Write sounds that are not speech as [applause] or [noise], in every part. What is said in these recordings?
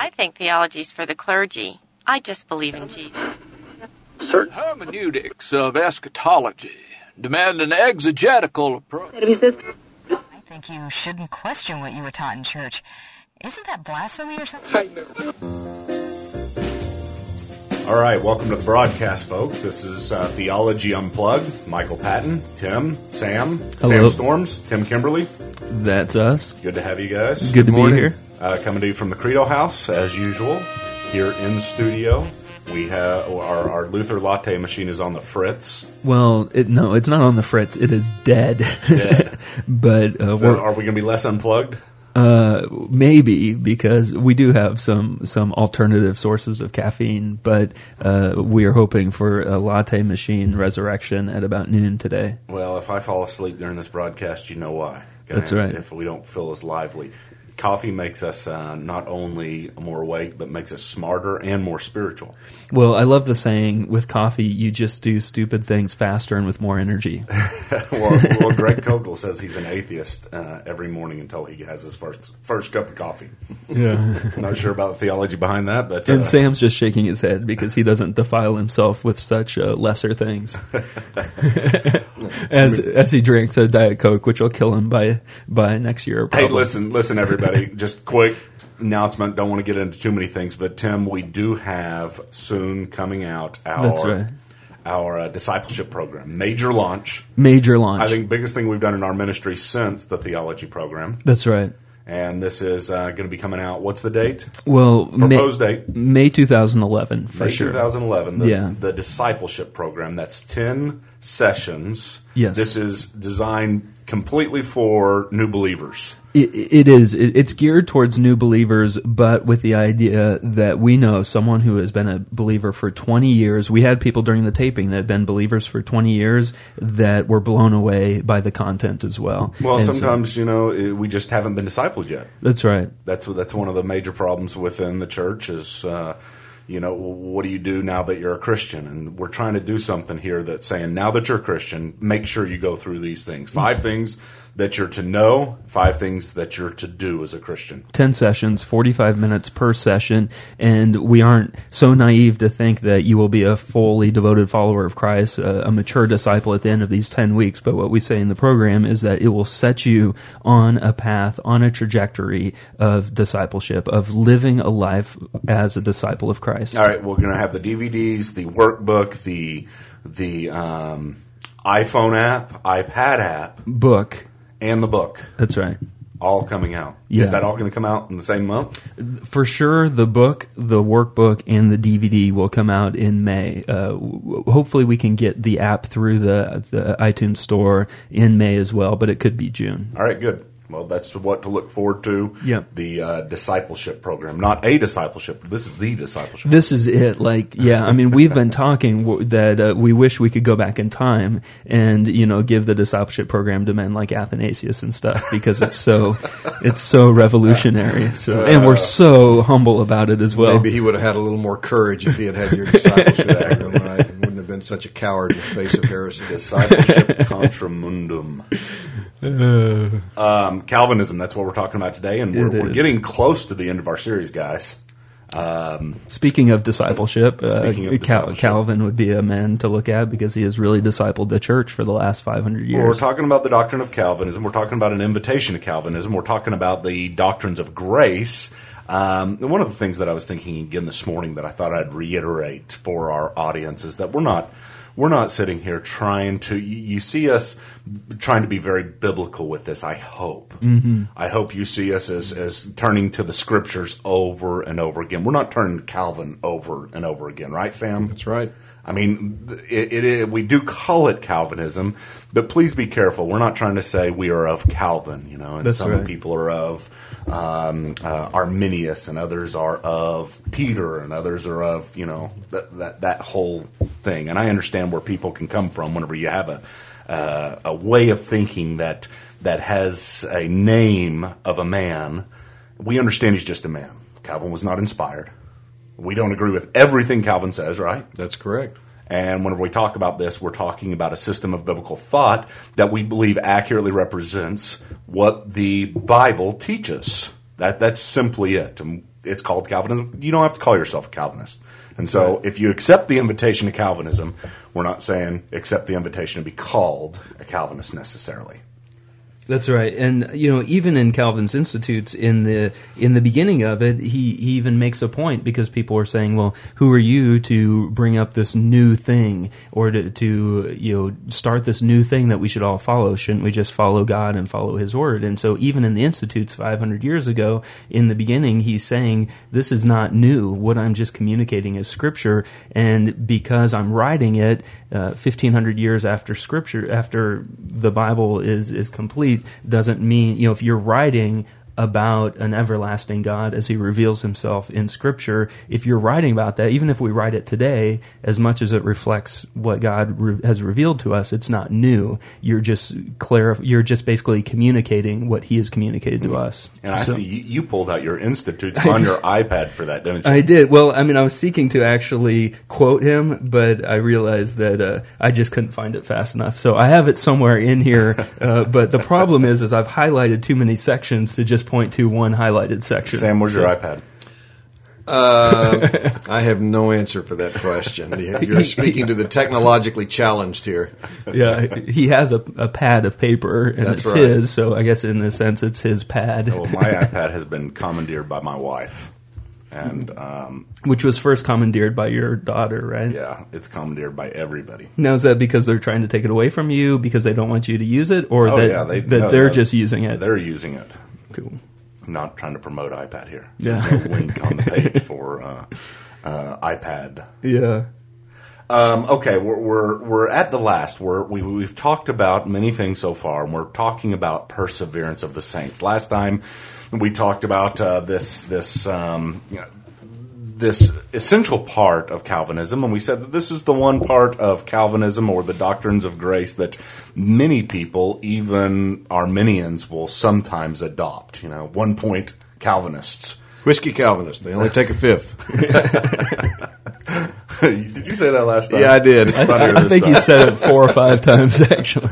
I think theology's for the clergy. I just believe in Jesus. Certain hermeneutics of eschatology demand an exegetical approach. I think you shouldn't question what you were taught in church. Isn't that blasphemy or something? All right, welcome to the broadcast, folks. This is uh, Theology Unplugged. Michael Patton, Tim, Sam, Hello. Sam Storms, Tim Kimberly. That's us. Good to have you guys. Good to be here. Uh, coming to you from the Credo House, as usual, here in studio. We have our, our Luther latte machine is on the fritz. Well, it, no, it's not on the fritz. It is dead. Dead. [laughs] but uh, So we're, we going to be less unplugged? uh, maybe because we do have some some alternative sources of caffeine. But uh, we are hoping for a latte machine resurrection at about noon today. Well, if I fall asleep during this broadcast, you know why. That's right. If we don't feel as lively. Coffee makes us uh, not only more awake, but makes us smarter and more spiritual. Well, I love the saying: with coffee, you just do stupid things faster and with more energy. [laughs] well, well, Greg Koukl says he's an atheist uh, every morning until he has his first first cup of coffee. Yeah. [laughs] Not sure about the theology behind that, but uh, And Sam's just shaking his head because he doesn't defile himself with such uh, lesser things. [laughs] as as he drinks a diet coke, which will kill him by by next year. hey, Probably. listen, listen, everybody. Just quick announcement. Don't want to get into too many things, but Tim, we do have soon coming out our right. our uh, discipleship program, major launch. Major launch. I think biggest thing we've done in our ministry since the theology program, that's right. and this is uh, going to be coming out. What's the date? Well, Proposed May, date. May 2011 for May sure. 2011, the, Yeah. the discipleship program. That's 10 sessions. Yes. This is designed completely for new believers. It, it is. It, it's geared towards new believers, but with the idea that we know someone who has been a believer for 20 years. We had people during the taping that had been believers for 20 years that were blown away by the content as well. Well, And so- sometimes, you know, we just haven't been discipled yet. that's right. That's that's one of the major problems within the church is, uh, you know, what do you do now that you're a Christian? And we're trying to do something here that's saying now that you're a Christian, make sure you go through these things. Five things that you're to know, five things that you're to do as a Christian. 10 sessions, 45 minutes per session, and we aren't so naive to think that you will be a fully devoted follower of Christ, a, a mature disciple at the end of these 10 weeks. But what we say in the program is that it will set you on a path, on a trajectory of discipleship, of living a life as a disciple of Christ. All right, we're going to have the DVDs, the workbook, the the um, iPhone app, iPad app, Book. And the book That's right. all coming out. Yeah. Is that all going to come out in the same month? For sure, the book, the workbook, and the DVD will come out in May. Uh, w- hopefully, we can get the app through the, the iTunes store in May as well, but it could be June. All right, good. Well, that's what to look forward to. Yep. The uh, discipleship program, not a discipleship. This is the discipleship. This is it. Like, yeah, I mean, we've been talking w- that uh, we wish we could go back in time and you know give the discipleship program to men like Athanasius and stuff because it's so [laughs] it's so revolutionary. So, and we're so humble about it as well. Maybe he would have had a little more courage if he had had your discipleship [laughs] program right. He wouldn't have been such a coward in the face of heresy. [laughs] discipleship contra mundum. Um, Calvinism. That's what we're talking about today, and we're, we're getting close to the end of our series, guys. Speaking of discipleship, Speaking uh, of Cal- discipleship. Calvin would be a man to look at because he has really discipled the church for the last 500 years. Well, we're talking about the doctrine of Calvinism. We're talking about an invitation to Calvinism. We're talking about the doctrines of grace. Um, one of the things that I was thinking again this morning that I thought I'd reiterate for our audience is that we're not we're not sitting here trying to. You, you see us trying to be very biblical with this. I hope. Mm-hmm. I hope you see us as as turning to the scriptures over and over again. We're not turning to Calvin over and over again, right, Sam? That's right. I mean, it, it, it, we do call it Calvinism, but please be careful. We're not trying to say we are of Calvin, you know, and That's some right. people are of um, uh, Arminius, and others are of Peter, and others are of you know that that that whole thing. And I understand where people can come from whenever you have a uh, a way of thinking that that has a name of a man. We understand he's just a man. Calvin was not inspired. We don't agree with everything Calvin says, right? That's correct. And whenever we talk about this, we're talking about a system of biblical thought that we believe accurately represents what the Bible teaches. That that's simply it. And it's called Calvinism. You don't have to call yourself a Calvinist. And so, if you accept the invitation to Calvinism, we're not saying accept the invitation to be called a Calvinist necessarily. That's right, and you know, even in Calvin's Institutes, in the in the beginning of it, he, he even makes a point because people are saying, "Well, who are you to bring up this new thing, or to, to you know start this new thing that we should all follow? Shouldn't we just follow God and follow His word?" And so, even in the Institutes, five hundred years ago, in the beginning, he's saying, "This is not new. What I'm just communicating is Scripture, and because I'm writing it, uh, fifteen hundred years after Scripture, after the Bible is is complete." Doesn't mean, you know, if you're writing about an everlasting God as he reveals himself in scripture. If you're writing about that, even if we write it today, as much as it reflects what God re- has revealed to us, it's not new. You're just clarif- you're just basically communicating what he has communicated to us. And I so, see you, you, pulled out your institutes on [laughs] your iPad for that, didn't you? I did. Well, I mean, I was seeking to actually quote him, but I realized that uh, I just couldn't find it fast enough. So I have it somewhere in here, [laughs] uh, but the problem is, is I've highlighted too many sections to just point to one highlighted section. Sam, where's your iPad? Uh, I have no answer for that question. [laughs] You're speaking to the technologically challenged here. Yeah, he has a, a pad of paper, and That's it's right. his. So I guess in this sense, it's his pad. Well, my [laughs] iPad has been commandeered by my wife, and um, which was first commandeered by your daughter, right? Yeah, it's commandeered by everybody. Now is that because they're trying to take it away from you because they don't want you to use it, or oh, that, yeah, they, that no, they're just using it? They're using it. Cool. I'm not trying to promote iPad here. [laughs] Yeah. There's no link on the page for uh, uh, iPad. Yeah. Um, okay, we're, we're we're at the last. We're, we we've talked about many things so far, and we're talking about perseverance of the saints. Last time we talked about uh, this this um, this essential part of Calvinism, and we said that this is the one part of Calvinism or the doctrines of grace that many people, even Arminians, will sometimes adopt. You know, one point Calvinists. Whiskey Calvinists. They only take a fifth. [laughs] [laughs] [laughs] did you say that last time? Yeah, I did. I, I think time. you said it four or five [laughs] times, actually.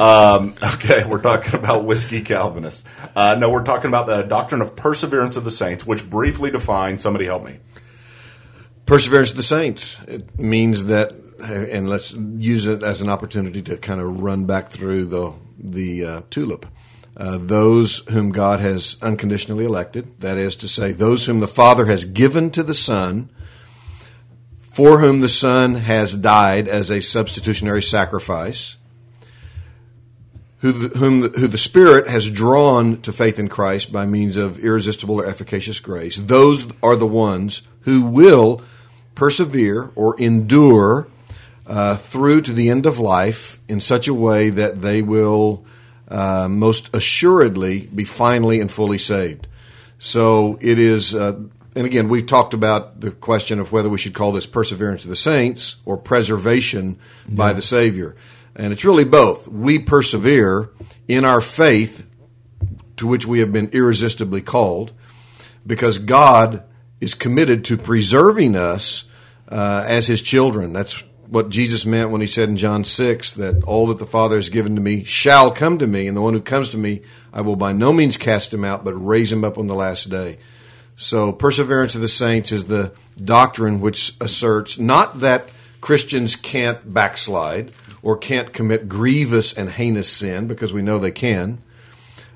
um, okay, we're talking about whiskey Calvinists. Uh, no, we're talking about the doctrine of perseverance of the saints, which briefly defines. Somebody help me. Perseverance of the saints. It means that, and let's use it as an opportunity to kind of run back through the the uh, tulip. Uh, those whom God has unconditionally elected, that is to say, those whom the Father has given to the Son, for whom the Son has died as a substitutionary sacrifice, who the, whom the, who the Spirit has drawn to faith in Christ by means of irresistible or efficacious grace, those are the ones who will persevere or endure uh, through to the end of life in such a way that they will uh, most assuredly be finally and fully saved. So it is, uh, and again, we've talked about the question of whether we should call this perseverance of the saints or preservation yeah. by the Savior. And it's really both. We persevere in our faith to which we have been irresistibly called because God is committed to preserving us uh, as His children. That's what Jesus meant when he said in John 6 that all that the Father has given to me shall come to me, and the one who comes to me, I will by no means cast him out, but raise him up on the last day. So, perseverance of the saints is the doctrine which asserts not that Christians can't backslide or can't commit grievous and heinous sin, because we know they can.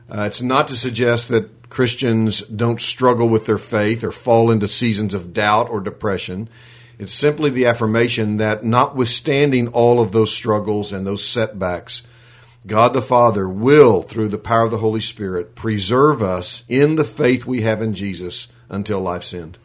Uh, it's not to suggest that Christians don't struggle with their faith or fall into seasons of doubt or depression. It's simply the affirmation that notwithstanding all of those struggles and those setbacks, God the Father will, through the power of the Holy Spirit, preserve us in the faith we have in Jesus until life's end.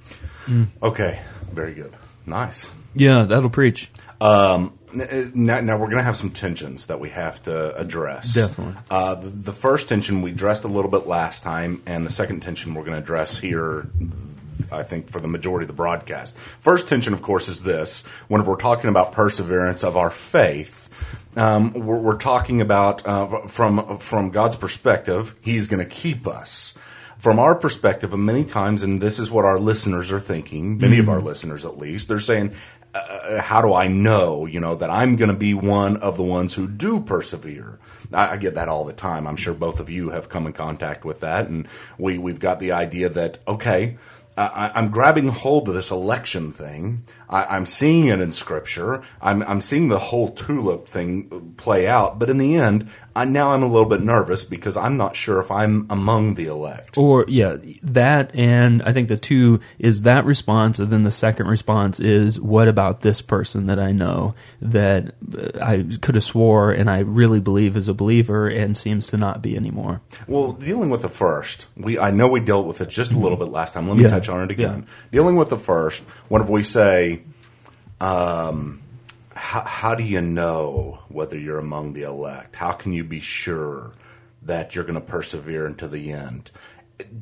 Mm. Okay, very good. Nice. Yeah, that'll preach. Um, now, now, we're going to have some tensions that we have to address. Definitely. Uh, the, the, first tension we addressed a little bit last time, and the second tension we're going to address here I think, for the majority of the broadcast. First tension, of course, is this: whenever we're talking about perseverance of our faith, um, we're, we're, talking about uh, from from God's perspective, He's going to keep us. From our perspective, and many times, and this is what our listeners are thinking, many of our mm-hmm. listeners at least, they're saying, uh, uh, how do I know, you know, that I'm going to be one of the ones who do persevere? I, I, get that all the time. I'm sure both of you have come in contact with that, and we we've got the idea that okay, I, am grabbing hold of this election thing. I, am seeing it in Scripture. I'm, I'm seeing the whole tulip thing uh, play out. But in the end, I, now I'm a little bit nervous because I'm not sure if I'm among the elect. Or yeah, that and I think the two is that response, and then the second response is what about this person that I know that I could have swore and I really believe is a believer and seems to not be anymore. Well, dealing with the first, we I know we dealt with it just a little bit last time. Let me yeah. touch on it again. Yeah. Dealing with the first, whenever we say um, how, how do you know whether you're among the elect? How can you be sure that you're going to persevere into the end?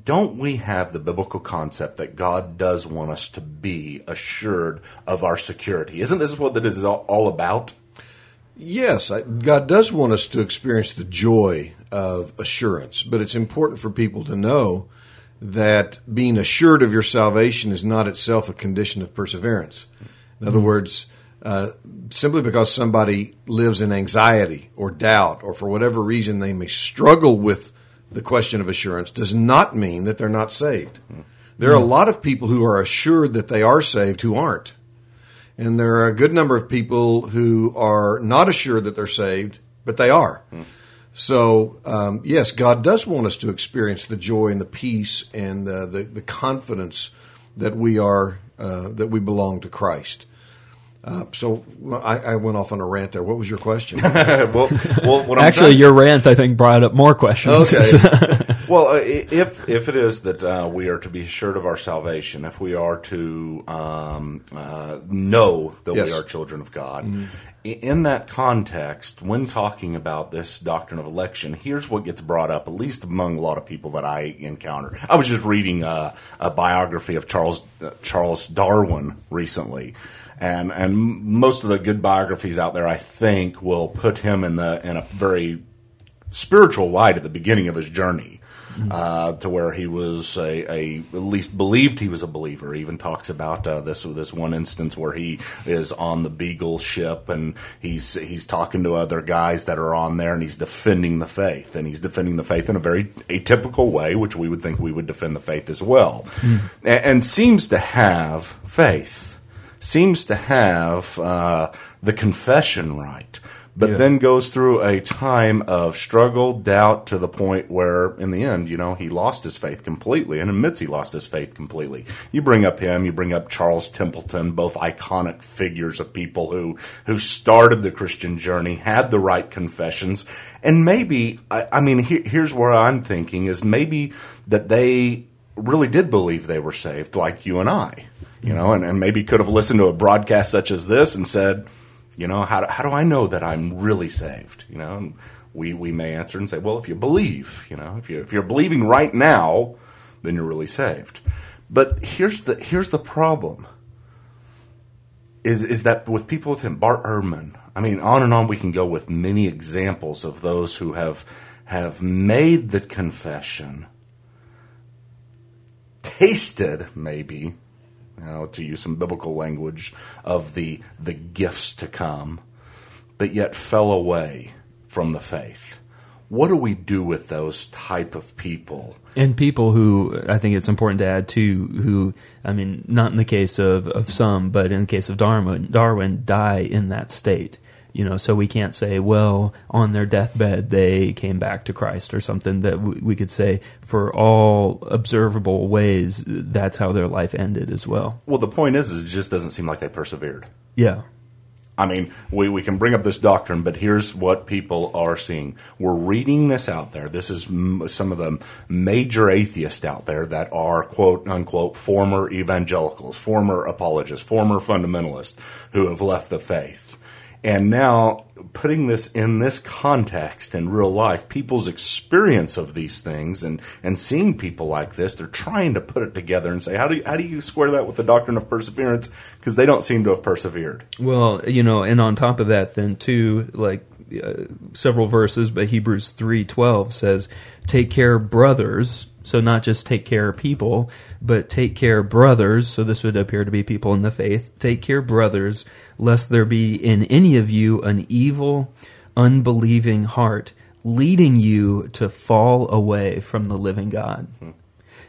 Don't we have the biblical concept that God does want us to be assured of our security? Isn't this what this is all about? Yes, God does want us to experience the joy of assurance, but it's important for people to know that being assured of your salvation is not itself a condition of perseverance. In other words, uh, simply because somebody lives in anxiety or doubt, or for whatever reason they may struggle with the question of assurance, does not mean that they're not saved. There are a lot of people who are assured that they are saved who aren't. And there are a good number of people who are not assured that they're saved, but they are. So, um, yes, God does want us to experience the joy and the peace and uh, the, the confidence that we are uh, that we belong to Christ. Uh, so I, I, went off on a rant there. What was your question? [laughs] well, well actually, trying- your rant I think brought up more questions. Okay. [laughs] well, uh, if if it is that uh, we are to be assured of our salvation, if we are to um, uh, know that yes. we are children of God, mm-hmm. in that context, when talking about this doctrine of election, here's what gets brought up, at least among a lot of people that I encounter. I was just reading a, a biography of Charles uh, Charles Darwin recently and and most of the good biographies out there, I think, will put him in the in a very spiritual light at the beginning of his journey. Mm-hmm. Uh, to where he was a, a, at least believed he was a believer. He even talks about uh, this this one instance where he is on the Beagle ship and he's he's talking to other guys that are on there and he's defending the faith and he's defending the faith in a very atypical way, which we would think we would defend the faith as well, mm-hmm. and, and seems to have faith seems to have uh, the confession right, but yeah. then goes through a time of struggle, doubt, to the point where, in the end, you know, he lost his faith completely and admits he lost his faith completely. You bring up him, you bring up Charles Templeton, both iconic figures of people who who started the Christian journey, had the right confessions, and maybe, I, I mean, he, here's where I'm thinking is maybe that they really did believe they were saved, like you and I you know, and, and maybe could have listened to a broadcast such as this and said, you know, how do, how do I know that I'm really saved? You know, and we, we may answer and say, well, if you believe, you know, if you if you're believing right now, then you're really saved. But here's the here's the problem. Is is that with people with him, Bart Ehrman? I mean, on and on we can go with many examples of those who have have made the confession, tasted maybe you know, to use some biblical language, of the the gifts to come, but yet fell away from the faith. What do we do with those type of people? And people who I think it's important to add too, who I mean, not in the case of, of some, but in the case of Darwin, Darwin die in that state you know, so we can't say, well, on their deathbed they came back to Christ or something that we could say for all observable ways that's how their life ended as well. Well, the point is, is it just doesn't seem like they persevered. Yeah. I mean, we, we can bring up this doctrine, but here's what people are seeing. We're reading this out there. This is m- some of the major atheists out there that are quote unquote former evangelicals, former apologists, former fundamentalists who have left the faith and now putting this in this context in real life, people's experience of these things and, and seeing people like this, they're trying to put it together and say, how do you, how do you square that with the doctrine of perseverance? Because they don't seem to have persevered. Well, you know, and on top of that, then too, like uh, several verses, but Hebrews three twelve says, "Take care, brothers." So not just take care of people, but take care of brothers. So this would appear to be people in the faith. Take care brothers, lest there be in any of you an evil, unbelieving heart, leading you to fall away from the living God. Hmm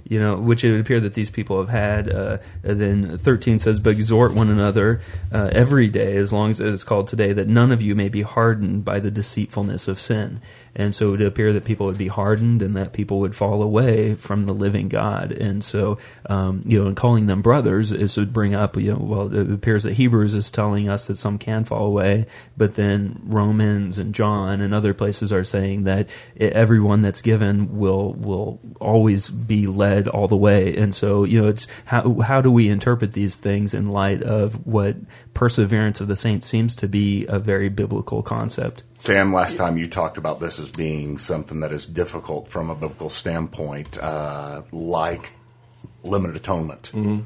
you know, which it would appear that these people have had. Uh, then 13 says, But exhort one another uh, every day, as long as it is called today, that none of you may be hardened by the deceitfulness of sin. And so it would appear that people would be hardened and that people would fall away from the living God. And so, um, you know, and calling them brothers is would bring up, you know, well, it appears that Hebrews is telling us that some can fall away, but then Romans and John and other places are saying that everyone that's given will, will always be led all the way. And so, you know, it's how, how do we interpret these things in light of what perseverance of the saints seems to be a very biblical concept? Sam, last time you talked about this as being something that is difficult from a biblical standpoint, uh, like limited atonement. Mm-hmm.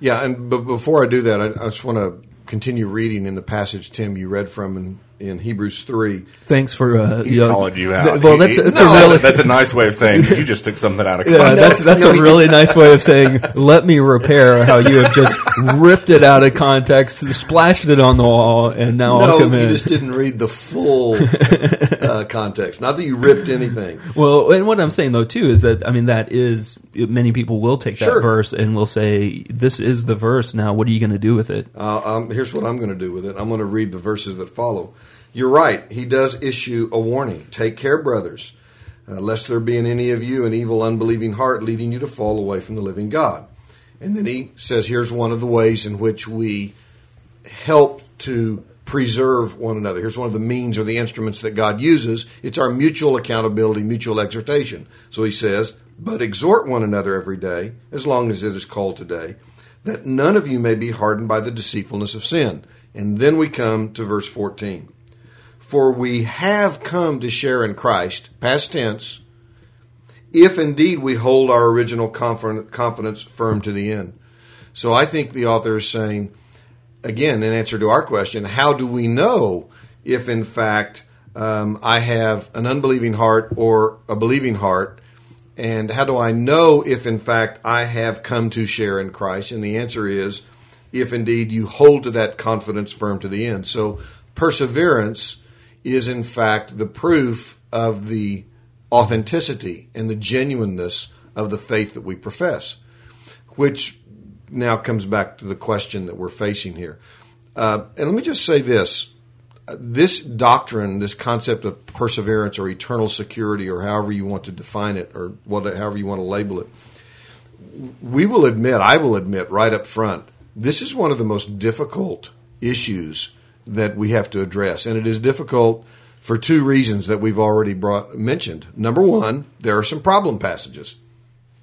Yeah, and but before I do that, I, I just want to continue reading in the passage, Tim, you read from in in Hebrews three. Thanks for uh, he's you know, calling you out. well, that's, that's no, a really that's a nice way of saying [laughs] you just took something out of yeah, context. that's that's a really nice way of saying let me repair how you have just ripped it out of context, splashed it on the wall, and now no, I'll come you in. just didn't read the full [laughs] uh, context. Not that you ripped anything. Well, and what I'm saying though too is that I mean that is many people will take that Sure. verse and will say this is the verse. Now, what are you going to do with it? Uh, um, here's what I'm going to do with it. I'm going to read the verses that follow. You're right. He does issue a warning. Take care, brothers, uh, lest there be in any of you an evil, unbelieving heart leading you to fall away from the living God. And then he says, here's one of the ways in which we help to preserve one another. Here's one of the means or the instruments that God uses. It's our mutual accountability, mutual exhortation. So he says, but exhort one another every day, as long as it is called today, that none of you may be hardened by the deceitfulness of sin. And then we come to verse 14. For we have come to share in Christ, past tense, if indeed we hold our original confidence firm to the end. So I think the author is saying, again, in answer to our question, how do we know if in fact um, I have an unbelieving heart or a believing heart? And how do I know if in fact I have come to share in Christ? And the answer is, if indeed you hold to that confidence firm to the end. So perseverance is in fact the proof of the authenticity and the genuineness of the faith that we profess, which now comes back to the question that we're facing here. Uh, and let me just say this this doctrine, this concept of perseverance or eternal security, or however you want to define it, or what, however you want to label it, we will admit, I will admit right up front, this is one of the most difficult issues that we have to address. And it is difficult for two reasons that we've already brought mentioned. Number one, there are some problem passages.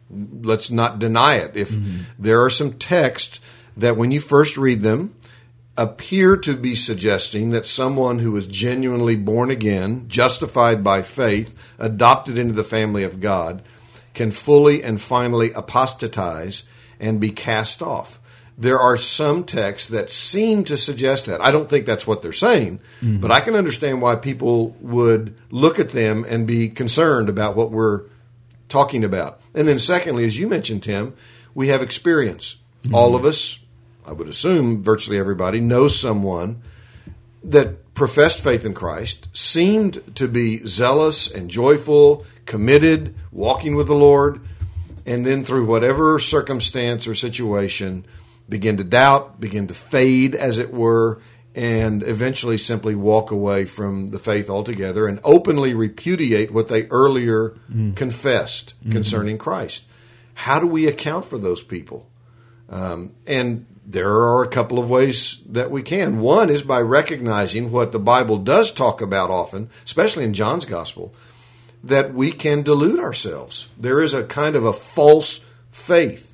Let's not deny it. If mm-hmm. there are some texts that when you first read them appear to be suggesting that someone who is genuinely born again, justified by faith, adopted into the family of God, can fully and finally apostatize and be cast off there are some texts that seem to suggest that. I don't think that's what they're saying, mm-hmm. but I can understand why people would look at them and be concerned about what we're talking about. And then, secondly, as you mentioned, Tim, we have experience. Mm-hmm. All of us, I would assume virtually everybody, knows someone that professed faith in Christ, seemed to be zealous and joyful, committed, walking with the Lord, and then through whatever circumstance or situation, begin to doubt, begin to fade, as it were, and eventually simply walk away from the faith altogether and openly repudiate what they earlier mm. confessed mm-hmm. concerning Christ. How do we account for those people? Um, and there are a couple of ways that we can. One is by recognizing what the Bible does talk about often, especially in John's Gospel, that we can delude ourselves. There is a kind of a false faith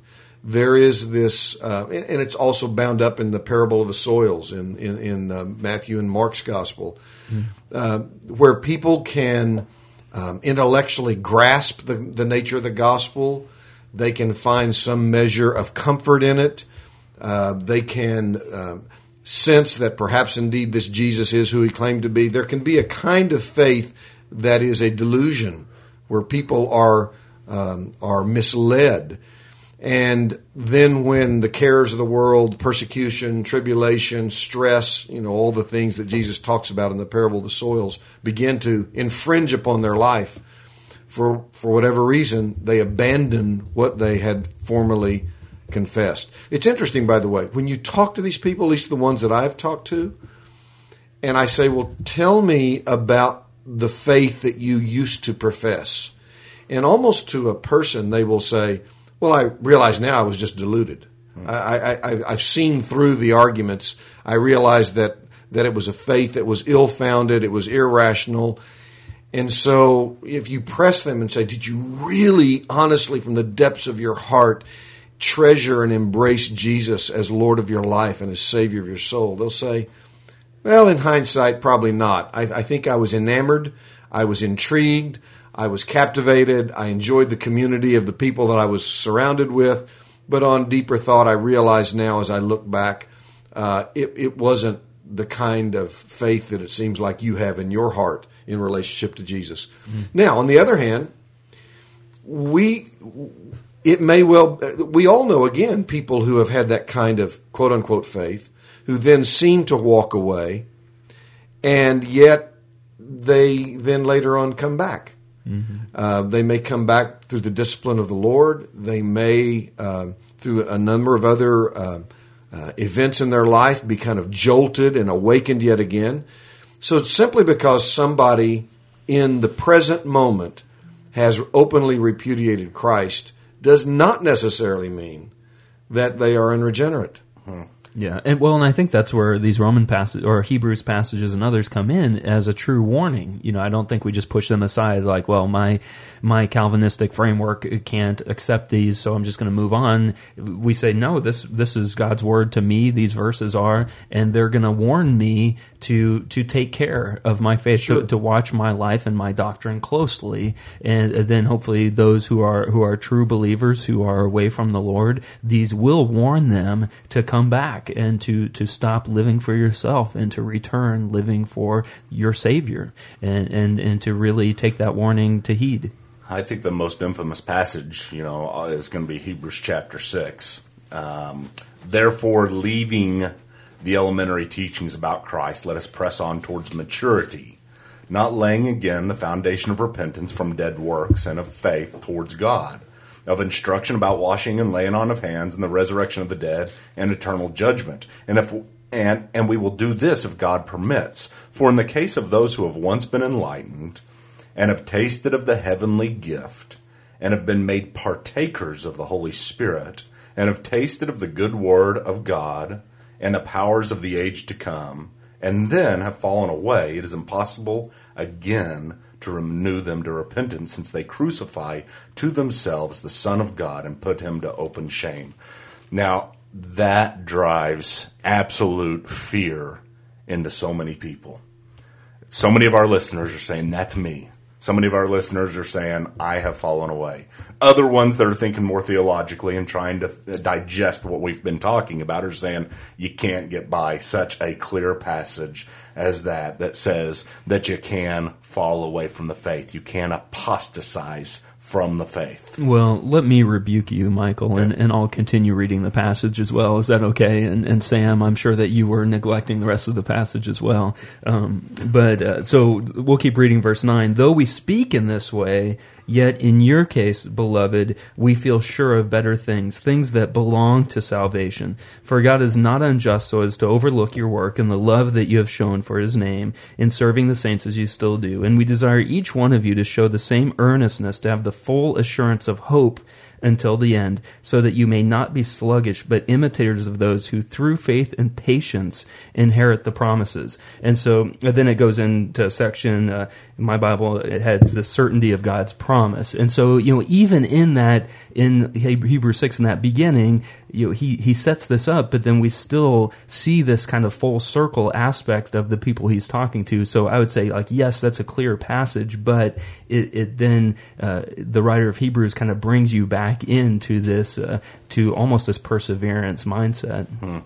there is this, uh, and it's also bound up in the parable of the soils in in, in uh, Matthew and Mark's gospel, mm. uh, where people can um, intellectually grasp the, the nature of the gospel. They can find some measure of comfort in it. Uh, they can um, sense that perhaps indeed this Jesus is who he claimed to be. There can be a kind of faith that is a delusion, where people are um, are misled. And then when the cares of the world, persecution, tribulation, stress, you know, all the things that Jesus talks about in the parable of the soils begin to infringe upon their life, for, for whatever reason, they abandon what they had formerly confessed. It's interesting, by the way, when you talk to these people, at least the ones that I've talked to, and I say, well, tell me about the faith that you used to profess. And almost to a person, they will say, well, I realize now I was just deluded. Hmm. I, I, I've seen through the arguments. I realized that, that it was a faith that was ill founded, it was irrational. And so, if you press them and say, Did you really, honestly, from the depths of your heart, treasure and embrace Jesus as Lord of your life and as Savior of your soul? They'll say, Well, in hindsight, probably not. I, I think I was enamored, I was intrigued, I was captivated. I enjoyed the community of the people that I was surrounded with. But on deeper thought, I realize now as I look back, uh, it, it wasn't the kind of faith that it seems like you have in your heart in relationship to Jesus. Mm-hmm. Now, on the other hand, we it may well we all know again people who have had that kind of quote unquote faith who then seem to walk away and yet they then later on come back Mm-hmm. Uh, they may come back through the discipline of the Lord. They may, uh, through a number of other uh, uh, events in their life, be kind of jolted and awakened yet again. So it's simply because somebody in the present moment has openly repudiated Christ does not necessarily mean that they are unregenerate. Hmm. Yeah, and well, and I think that's where these Roman passages or Hebrews passages and others come in as a true warning. You know, I don't think we just push them aside like, well, my my Calvinistic framework can't accept these, so I'm just going to move on. We say, no, this this is God's word to me. These verses are, and they're going to warn me to to take care of my faith, sure. to, to, watch my life and my doctrine closely, and then hopefully those who are who are true believers who are away from the Lord, these will warn them to come back and to to stop living for yourself and to return living for your Savior, and and and to really take that warning to heed. I think the most infamous passage, you know, is going to be Hebrews chapter six. Um, Therefore, leaving the elementary teachings about Christ, let us press on towards maturity, not laying again the foundation of repentance from dead works and of faith towards God, of instruction about washing and laying on of hands and the resurrection of the dead and eternal judgment. And if and and we will do this if God permits. For in the case of those who have once been enlightened and have tasted of the heavenly gift and have been made partakers of the Holy Spirit and have tasted of the good word of God and the powers of the age to come and then have fallen away, it is impossible again to renew them to repentance, since they crucify to themselves the Son of God and put him to open shame. Now, that drives absolute fear into so many people. So many of our listeners are saying, That's me. So many of our listeners are saying, I have fallen away. Other ones that are thinking more theologically and trying to uh, digest what we've been talking about are saying, you can't get by such a clear passage as that, that says that you can fall away from the faith. You can apostatize from the faith. Well, let me rebuke you, Michael, okay. and, and I'll continue reading the passage as well. Is that okay? And, and Sam, I'm sure that you were neglecting the rest of the passage as well. Um, but uh, so we'll keep reading verse 9. Though we speak in this way, Yet in your case, beloved, we feel sure of better things, things that belong to salvation. For God is not unjust so as to overlook your work and the love that you have shown for his name in serving the saints as you still do. And we desire each one of you to show the same earnestness, to have the full assurance of hope until the end, so that you may not be sluggish, but imitators of those who through faith and patience inherit the promises. And so then it goes into a section, uh, my Bible, it has the certainty of God's promise. And so, you know, even in that, in Hebrew 6 in that beginning, you know, he, he sets this up, but then we still see this kind of full circle aspect of the people he's talking to. So I would say, like, yes, that's a clear passage, but it, it then, uh, the writer of Hebrews kind of brings you back into this, uh, to almost this perseverance mindset. Hmm.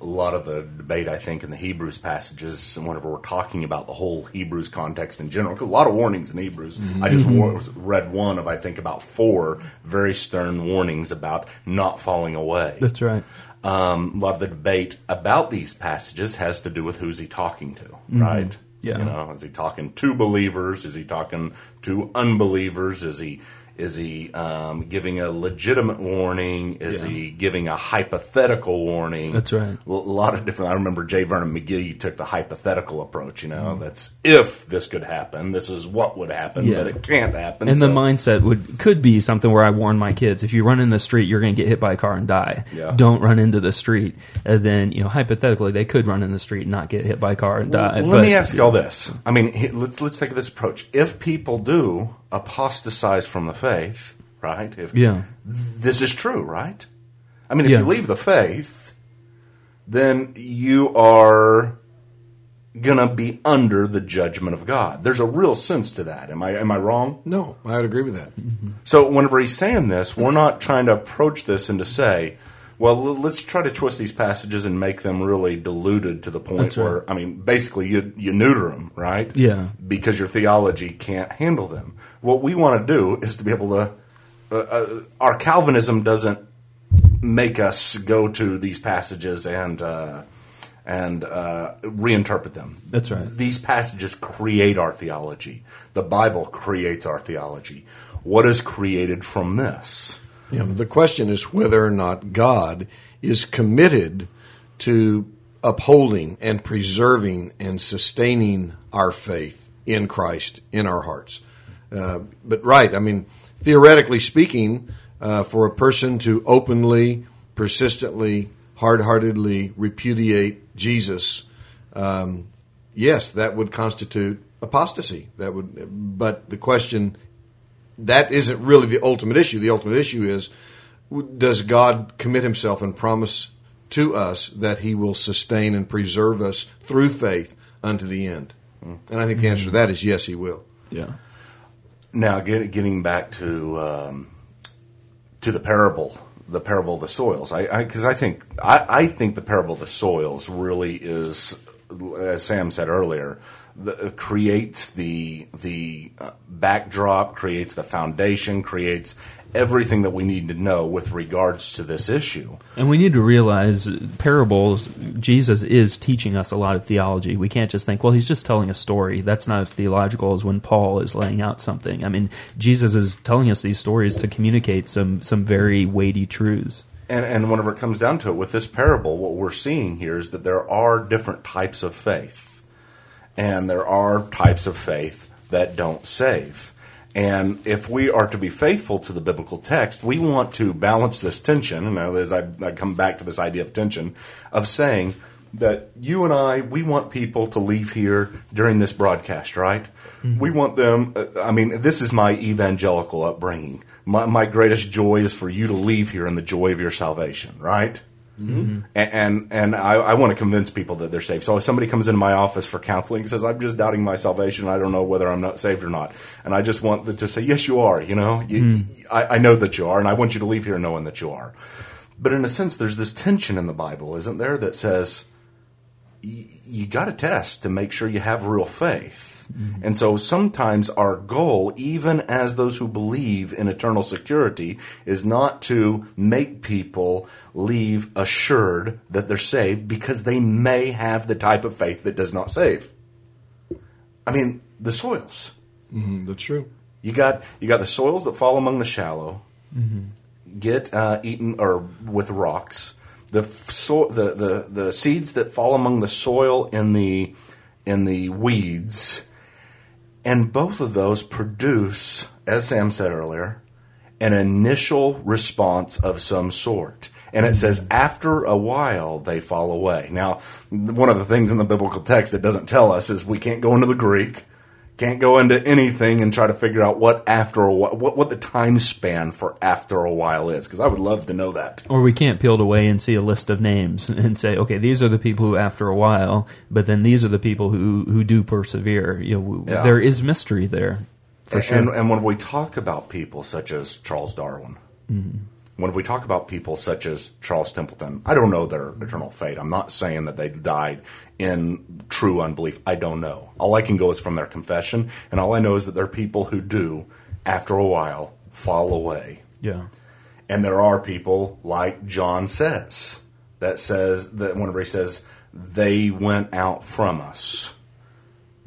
A lot of the debate, I think, in the Hebrews passages, and whenever we're talking about the whole Hebrews context in general, 'cause a lot of warnings in Hebrews. Mm-hmm. I just wa- mm-hmm. read one of, I think, about four very stern warnings about not falling away. That's right. Um, a lot of the debate about these passages has to do with who's he talking to, mm-hmm. right? Yeah. You know, is he talking to believers? Is he talking to unbelievers? Is he is he um, giving a legitimate warning? Is Yeah. he giving a hypothetical warning? That's right. A lot of different. I remember J. Vernon McGee took the hypothetical approach. You know, that's if this could happen, this is what would happen, Mm. Yeah. but it can't happen. And the mindset would could be something where I warn my kids: if you run in the street, you're going to get hit by a car and die. Yeah. Don't run into the street. And then, you know, hypothetically, they could run in the street and not get hit by a car and die. Well, but- let me ask you all this. I mean, let's let's take this approach. If people do apostatize from the faith, right? If Yeah. this is true, right? I mean, if Yeah. you leave the faith, then you are gonna be under the judgment of God. There's a real sense to that. Am I am I wrong? No, I would agree with that. So whenever he's saying this, we're not trying to approach this and to say, well, let's try to twist these passages and make them really diluted to the point That's right. where, I mean, basically you, you neuter them, right? Yeah. Because your theology can't handle them. What we want to do is to be able to, uh, uh, our Calvinism doesn't make us go to these passages and, uh, and uh, reinterpret them. That's right. These passages create our theology. The Bible creates our theology. What is created from this? Know, the question is whether or not God is committed to upholding and preserving and sustaining our faith in Christ in our hearts. Uh, but right, I mean, theoretically speaking, uh, for a person to openly, persistently, hard-heartedly repudiate Jesus, um, yes, that would constitute apostasy. That would, but the question that isn't really the ultimate issue. The ultimate issue is does God commit himself and promise to us that he will sustain and preserve us through faith unto the end? And I think the answer to that is yes, he will. Yeah. Now, get, getting back to um, to the parable, the parable of the soils, I because I, think I, I think the parable of the soils really is, as Sam said earlier, the, creates the the uh, backdrop, creates the foundation, creates everything that we need to know with regards to this issue. And we need to realize parables, Jesus is teaching us a lot of theology. We can't just think, well, he's just telling a story. That's not as theological as when Paul is laying out something. I mean, Jesus is telling us these stories to communicate some, some very weighty truths. And, and whenever it comes down to it, with this parable, what we're seeing here is that there are different types of faith. And there are types of faith that don't save. And if we are to be faithful to the biblical text, we want to balance this tension. And as I, I come back to this idea of tension, of saying that you and I, we want people to leave here during this broadcast, right? We want them, uh, I mean, this is my evangelical upbringing. My, my greatest joy is for you to leave here in the joy of your salvation, right? Mm-hmm. And and, and I, I want to convince people that they're saved. So if somebody comes into my office for counseling and says, "I'm just doubting my salvation. I don't know whether I'm not saved or not," and I just want them to say, "Yes, you are." You know, you, hmm. I, I know that you are, and I want you to leave here knowing that you are. But in a sense, there's this tension in the Bible, isn't there, that says you got to test to make sure you have real faith. And so sometimes our goal, even as those who believe in eternal security, is not to make people leave assured that they're saved because they may have the type of faith that does not save. I mean, the soils. That's true. You got you got the soils that fall among the shallow, get uh, eaten or with rocks. The, so, the the the seeds that fall among the soil in the in the weeds, and both of those produce, as Sam said earlier, an initial response of some sort. And it says after a while they fall away. Now, one of the things in the biblical text that doesn't tell us is we can't go into the Greek, can't go into anything and try to figure out what after a while, what, what the time span for after a while is, because I would love to know that. Or we can't peel it away and see a list of names [laughs] and say, okay, these are the people who, after a while, but then these are the people who, who do persevere. You know, Yeah. there is mystery there, for sure. And, and when we talk about people such as Charles Darwin, mm-hmm. When we talk about people such as Charles Templeton, I don't know their eternal fate. I'm not saying that they died in true unbelief. I don't know. All I can go is from their confession, and all I know is that there are people who do, after a while, fall away. Yeah. And there are people like John says that says that whenever he says they went out from us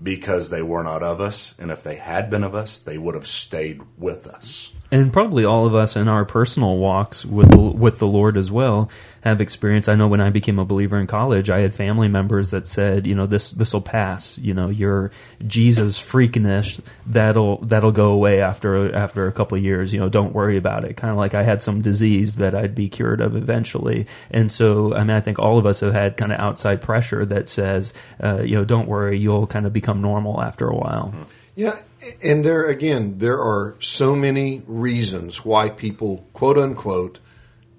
because they were not of us, and if they had been of us, they would have stayed with us. And probably all of us in our personal walks with the, with the Lord as well have experienced. I know when I became a believer in college, I had family members that said, you know, this this will pass. You know, your Jesus freakiness that'll that'll go away after after a couple years. You know, don't worry about it. Kind of like I had some disease that I'd be cured of eventually. And so, I mean, I think all of us have had kind of outside pressure that says, uh, you know, don't worry, you'll kind of become normal after a while. Yeah, and there again, there are so many reasons why people, quote unquote,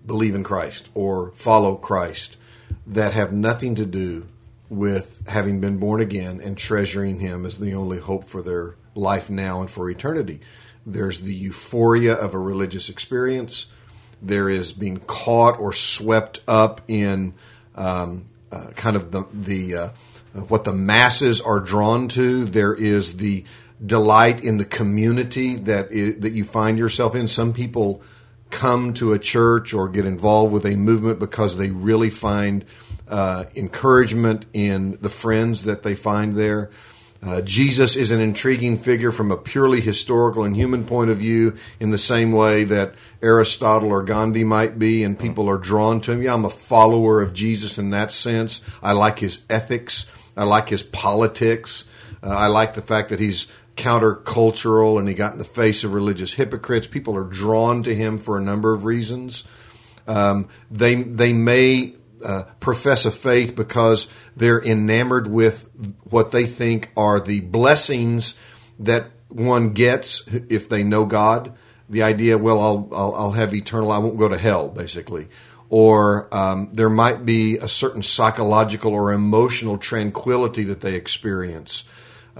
believe in Christ or follow Christ that have nothing to do with having been born again and treasuring Him as the only hope for their life now and for eternity. There's the euphoria of a religious experience. There is being caught or swept up in um, uh, kind of the the uh, what the masses are drawn to. There is the delight in the community that is, that you find yourself in. Some people come to a church or get involved with a movement because they really find uh, encouragement in the friends that they find there. Uh, Jesus is an intriguing figure from a purely historical and human point of view, in the same way that Aristotle or Gandhi might be, and people are drawn to him. Yeah, I'm a follower of Jesus in that sense. I like his ethics. I like his politics. Uh, I like the fact that he's countercultural and he got in the face of religious hypocrites. People are drawn to him for a number of reasons. Um, they they may uh, profess a faith because they're enamored with what they think are the blessings that one gets if they know God. The idea, well, I'll I'll, I'll have eternal. I won't go to hell, basically. Or um, there might be a certain psychological or emotional tranquility that they experience.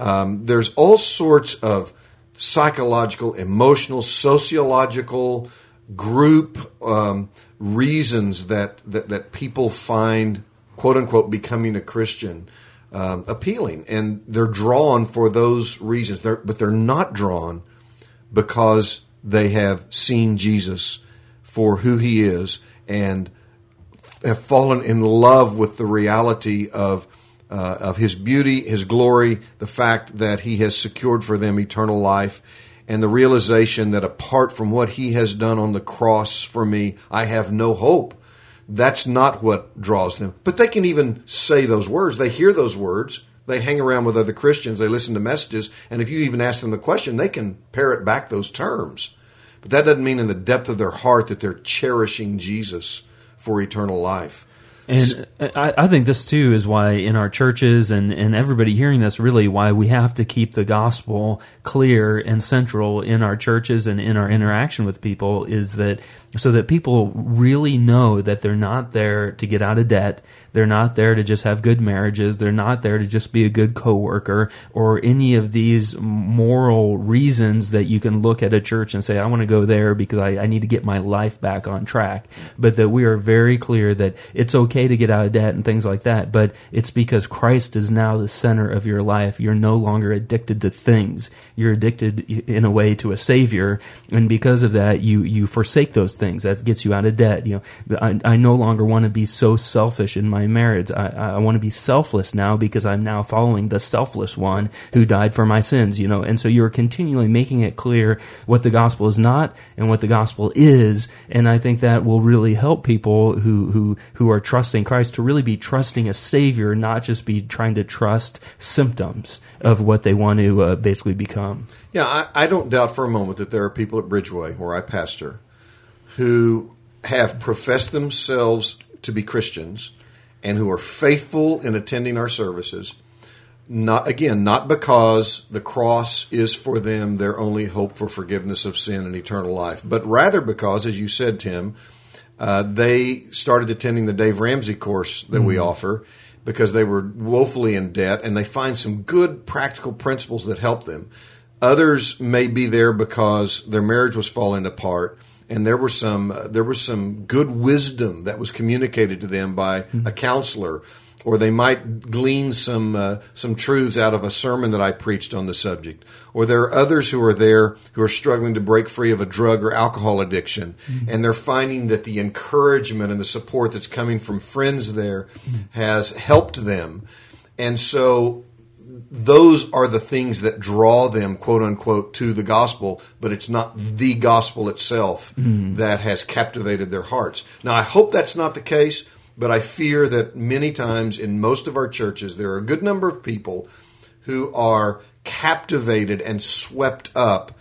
Um, there's all sorts of psychological, emotional, sociological, group um, reasons that, that, that people find, quote unquote, becoming a Christian um, appealing. And they're drawn for those reasons, they're, but they're not drawn because they have seen Jesus for who he is and have fallen in love with the reality of uh, of his beauty, his glory, the fact that he has secured for them eternal life, and the realization that apart from what he has done on the cross for me, I have no hope. That's not what draws them. But they can even say those words. They hear those words. They hang around with other Christians. They listen to messages. And if you even ask them the question, they can parrot back those terms. But that doesn't mean in the depth of their heart that they're cherishing Jesus for eternal life. And I, think this too is why in our churches and, and everybody hearing this really why we have to keep the gospel clear and central in our churches and in our interaction with people is that so that people really know that they're not there to get out of debt they're not there to just have good marriages. They're not there to just be a good coworker or any of these moral reasons that you can look at a church and say, I want to go there because I, I need to get my life back on track. But that we are very clear that it's okay to get out of debt and things like that. But it's because Christ is now the center of your life. You're no longer addicted to things. You're addicted in a way to a savior. And because of that, you, you forsake those things. That gets you out of debt. You know, I, I no longer want to be so selfish in my my marriage. I, I want to be selfless now because I'm now following the selfless one who died for my sins, you know. And so you're continually making it clear what the gospel is not and what the gospel is. And I think that will really help people who, who, who are trusting Christ to really be trusting a savior, not just be trying to trust symptoms of what they want to uh, basically become. Yeah, I, I don't doubt for a moment that there are people at Bridgeway, where I pastor, who have professed themselves to be Christians and who are faithful in attending our services. Not again, not because the cross is for them their only hope for forgiveness of sin and eternal life, but rather because, as you said, Tim, uh, they started attending the Dave Ramsey course that mm-hmm. we offer because they were woefully in debt and they find some good practical principles that help them. Others may be there because their marriage was falling apart and there were some uh, there was some good wisdom that was communicated to them by a counselor, or they might glean some uh, some truths out of a sermon that I preached on the subject. Or there are others who are there who are struggling to break free of a drug or alcohol addiction, mm-hmm. and they're finding that the encouragement and the support that's coming from friends there mm-hmm. has helped them, and so those are the things that draw them, quote unquote, to the gospel, but it's not the gospel itself mm-hmm. that has captivated their hearts. Now, I hope that's not the case, but I fear that many times in most of our churches, there are a good number of people who are captivated and swept up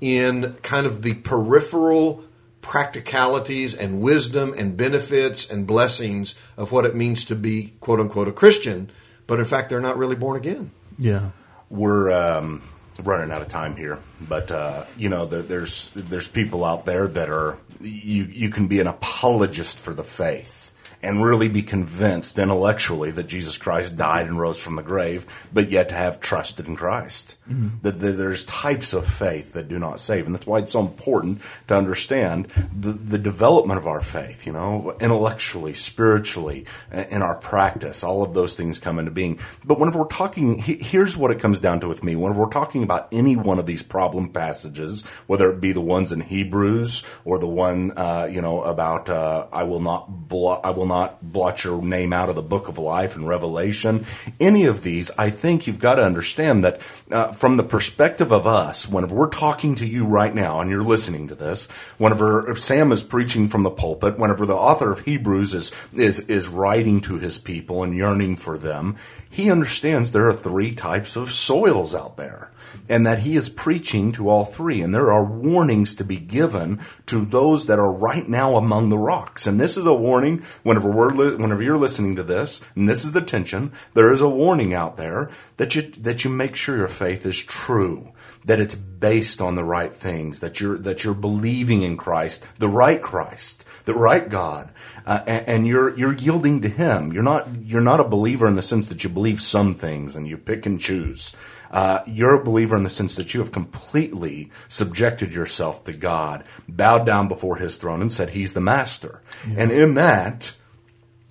in kind of the peripheral practicalities and wisdom and benefits and blessings of what it means to be, quote unquote, a Christian, but in fact, they're not really born again. Yeah. we're um, running out of time here, but uh, you know there, there's there's people out there that are you you can be an apologist for the faith and really be convinced intellectually that Jesus Christ died and rose from the grave, but yet to have trusted in Christ. That, that there's types of faith that do not save, and that's why it's so important to understand the, the development of our faith. You know, intellectually, spiritually, in our practice, all of those things come into being. But whenever we're talking, here's what it comes down to with me. Whenever we're talking about any one of these problem passages, whether it be the ones in Hebrews or the one uh, you know about uh, I will not blot, I will not blot your name out of the book of life in Revelation, any of these, I think you've got to understand that uh, from the perspective of us, whenever we're talking to you right now and you're listening to this, whenever Sam is preaching from the pulpit, whenever the author of Hebrews is is is writing to his people and yearning for them, he understands there are three types of soils out there and that he is preaching to all three. And there are warnings to be given to those that are right now among the rocks. And this is a warning whenever we're li- whenever you're listening to this, and this is the tension. There is a warning out there that you that you make sure your faith is true, that it's based on the right things, that you're that you're believing in Christ, the right Christ, the right God, uh, and, and you're you're yielding to Him. You're not you're not a believer in the sense that you believe some things and you pick and choose. Uh, you're a believer in the sense that you have completely subjected yourself to God, bowed down before His throne, and said He's the Master. And in that,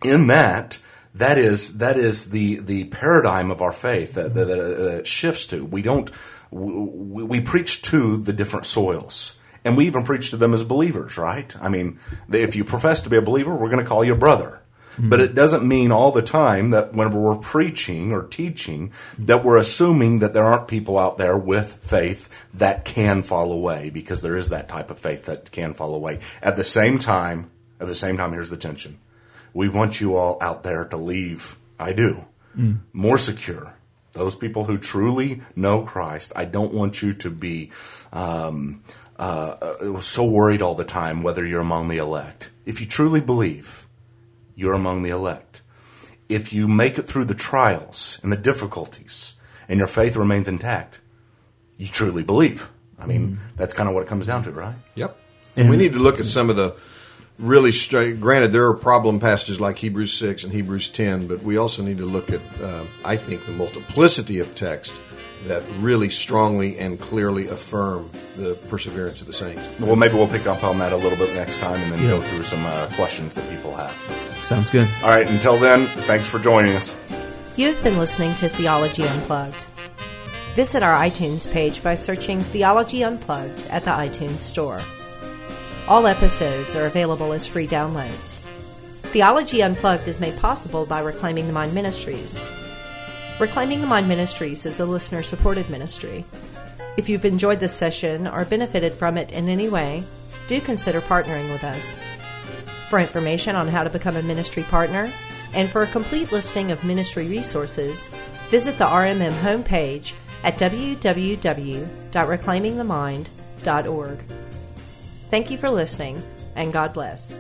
in that, that is that is the the paradigm of our faith that, that, that, uh, shifts to. We don't we, we preach to the different soils. And we even preach to them as believers, right? I mean, if you profess to be a believer, we're going to call you a brother. But it doesn't mean all the time that whenever we're preaching or teaching that we're assuming that there aren't people out there with faith that can fall away because there is that type of faith that can fall away. At the same time, at the same time, here's the tension. We want you all out there to leave. I do. More secure. Those people who truly know Christ, I don't want you to be um, uh, uh, so worried all the time whether you're among the elect. If you truly believe, you're among the elect. If you make it through the trials and the difficulties and your faith remains intact, you truly believe. I mean, that's kind of what it comes down to, right? Yep. And we need to look at some of the really straight. Granted, there are problem passages like Hebrews six and Hebrews ten, but we also need to look at, uh, I think, the multiplicity of text that really strongly and clearly affirm the perseverance of the saints. Well, maybe we'll pick up on that a little bit next time and then Yeah. go through some uh, questions that people have. Sounds good. All right, until then, thanks for joining us. You've been listening to Theology Unplugged. Visit our iTunes page by searching Theology Unplugged at the iTunes Store. All episodes are available as free downloads. Theology Unplugged is made possible by Reclaiming the Mind Ministries. Reclaiming the Mind Ministries is a listener supported ministry. If you've enjoyed this session or benefited from it in any way, do consider partnering with us. For information on how to become a ministry partner and for a complete listing of ministry resources, visit the RMM homepage at www.reclaimingthemind.org. Thank you for listening, and God bless.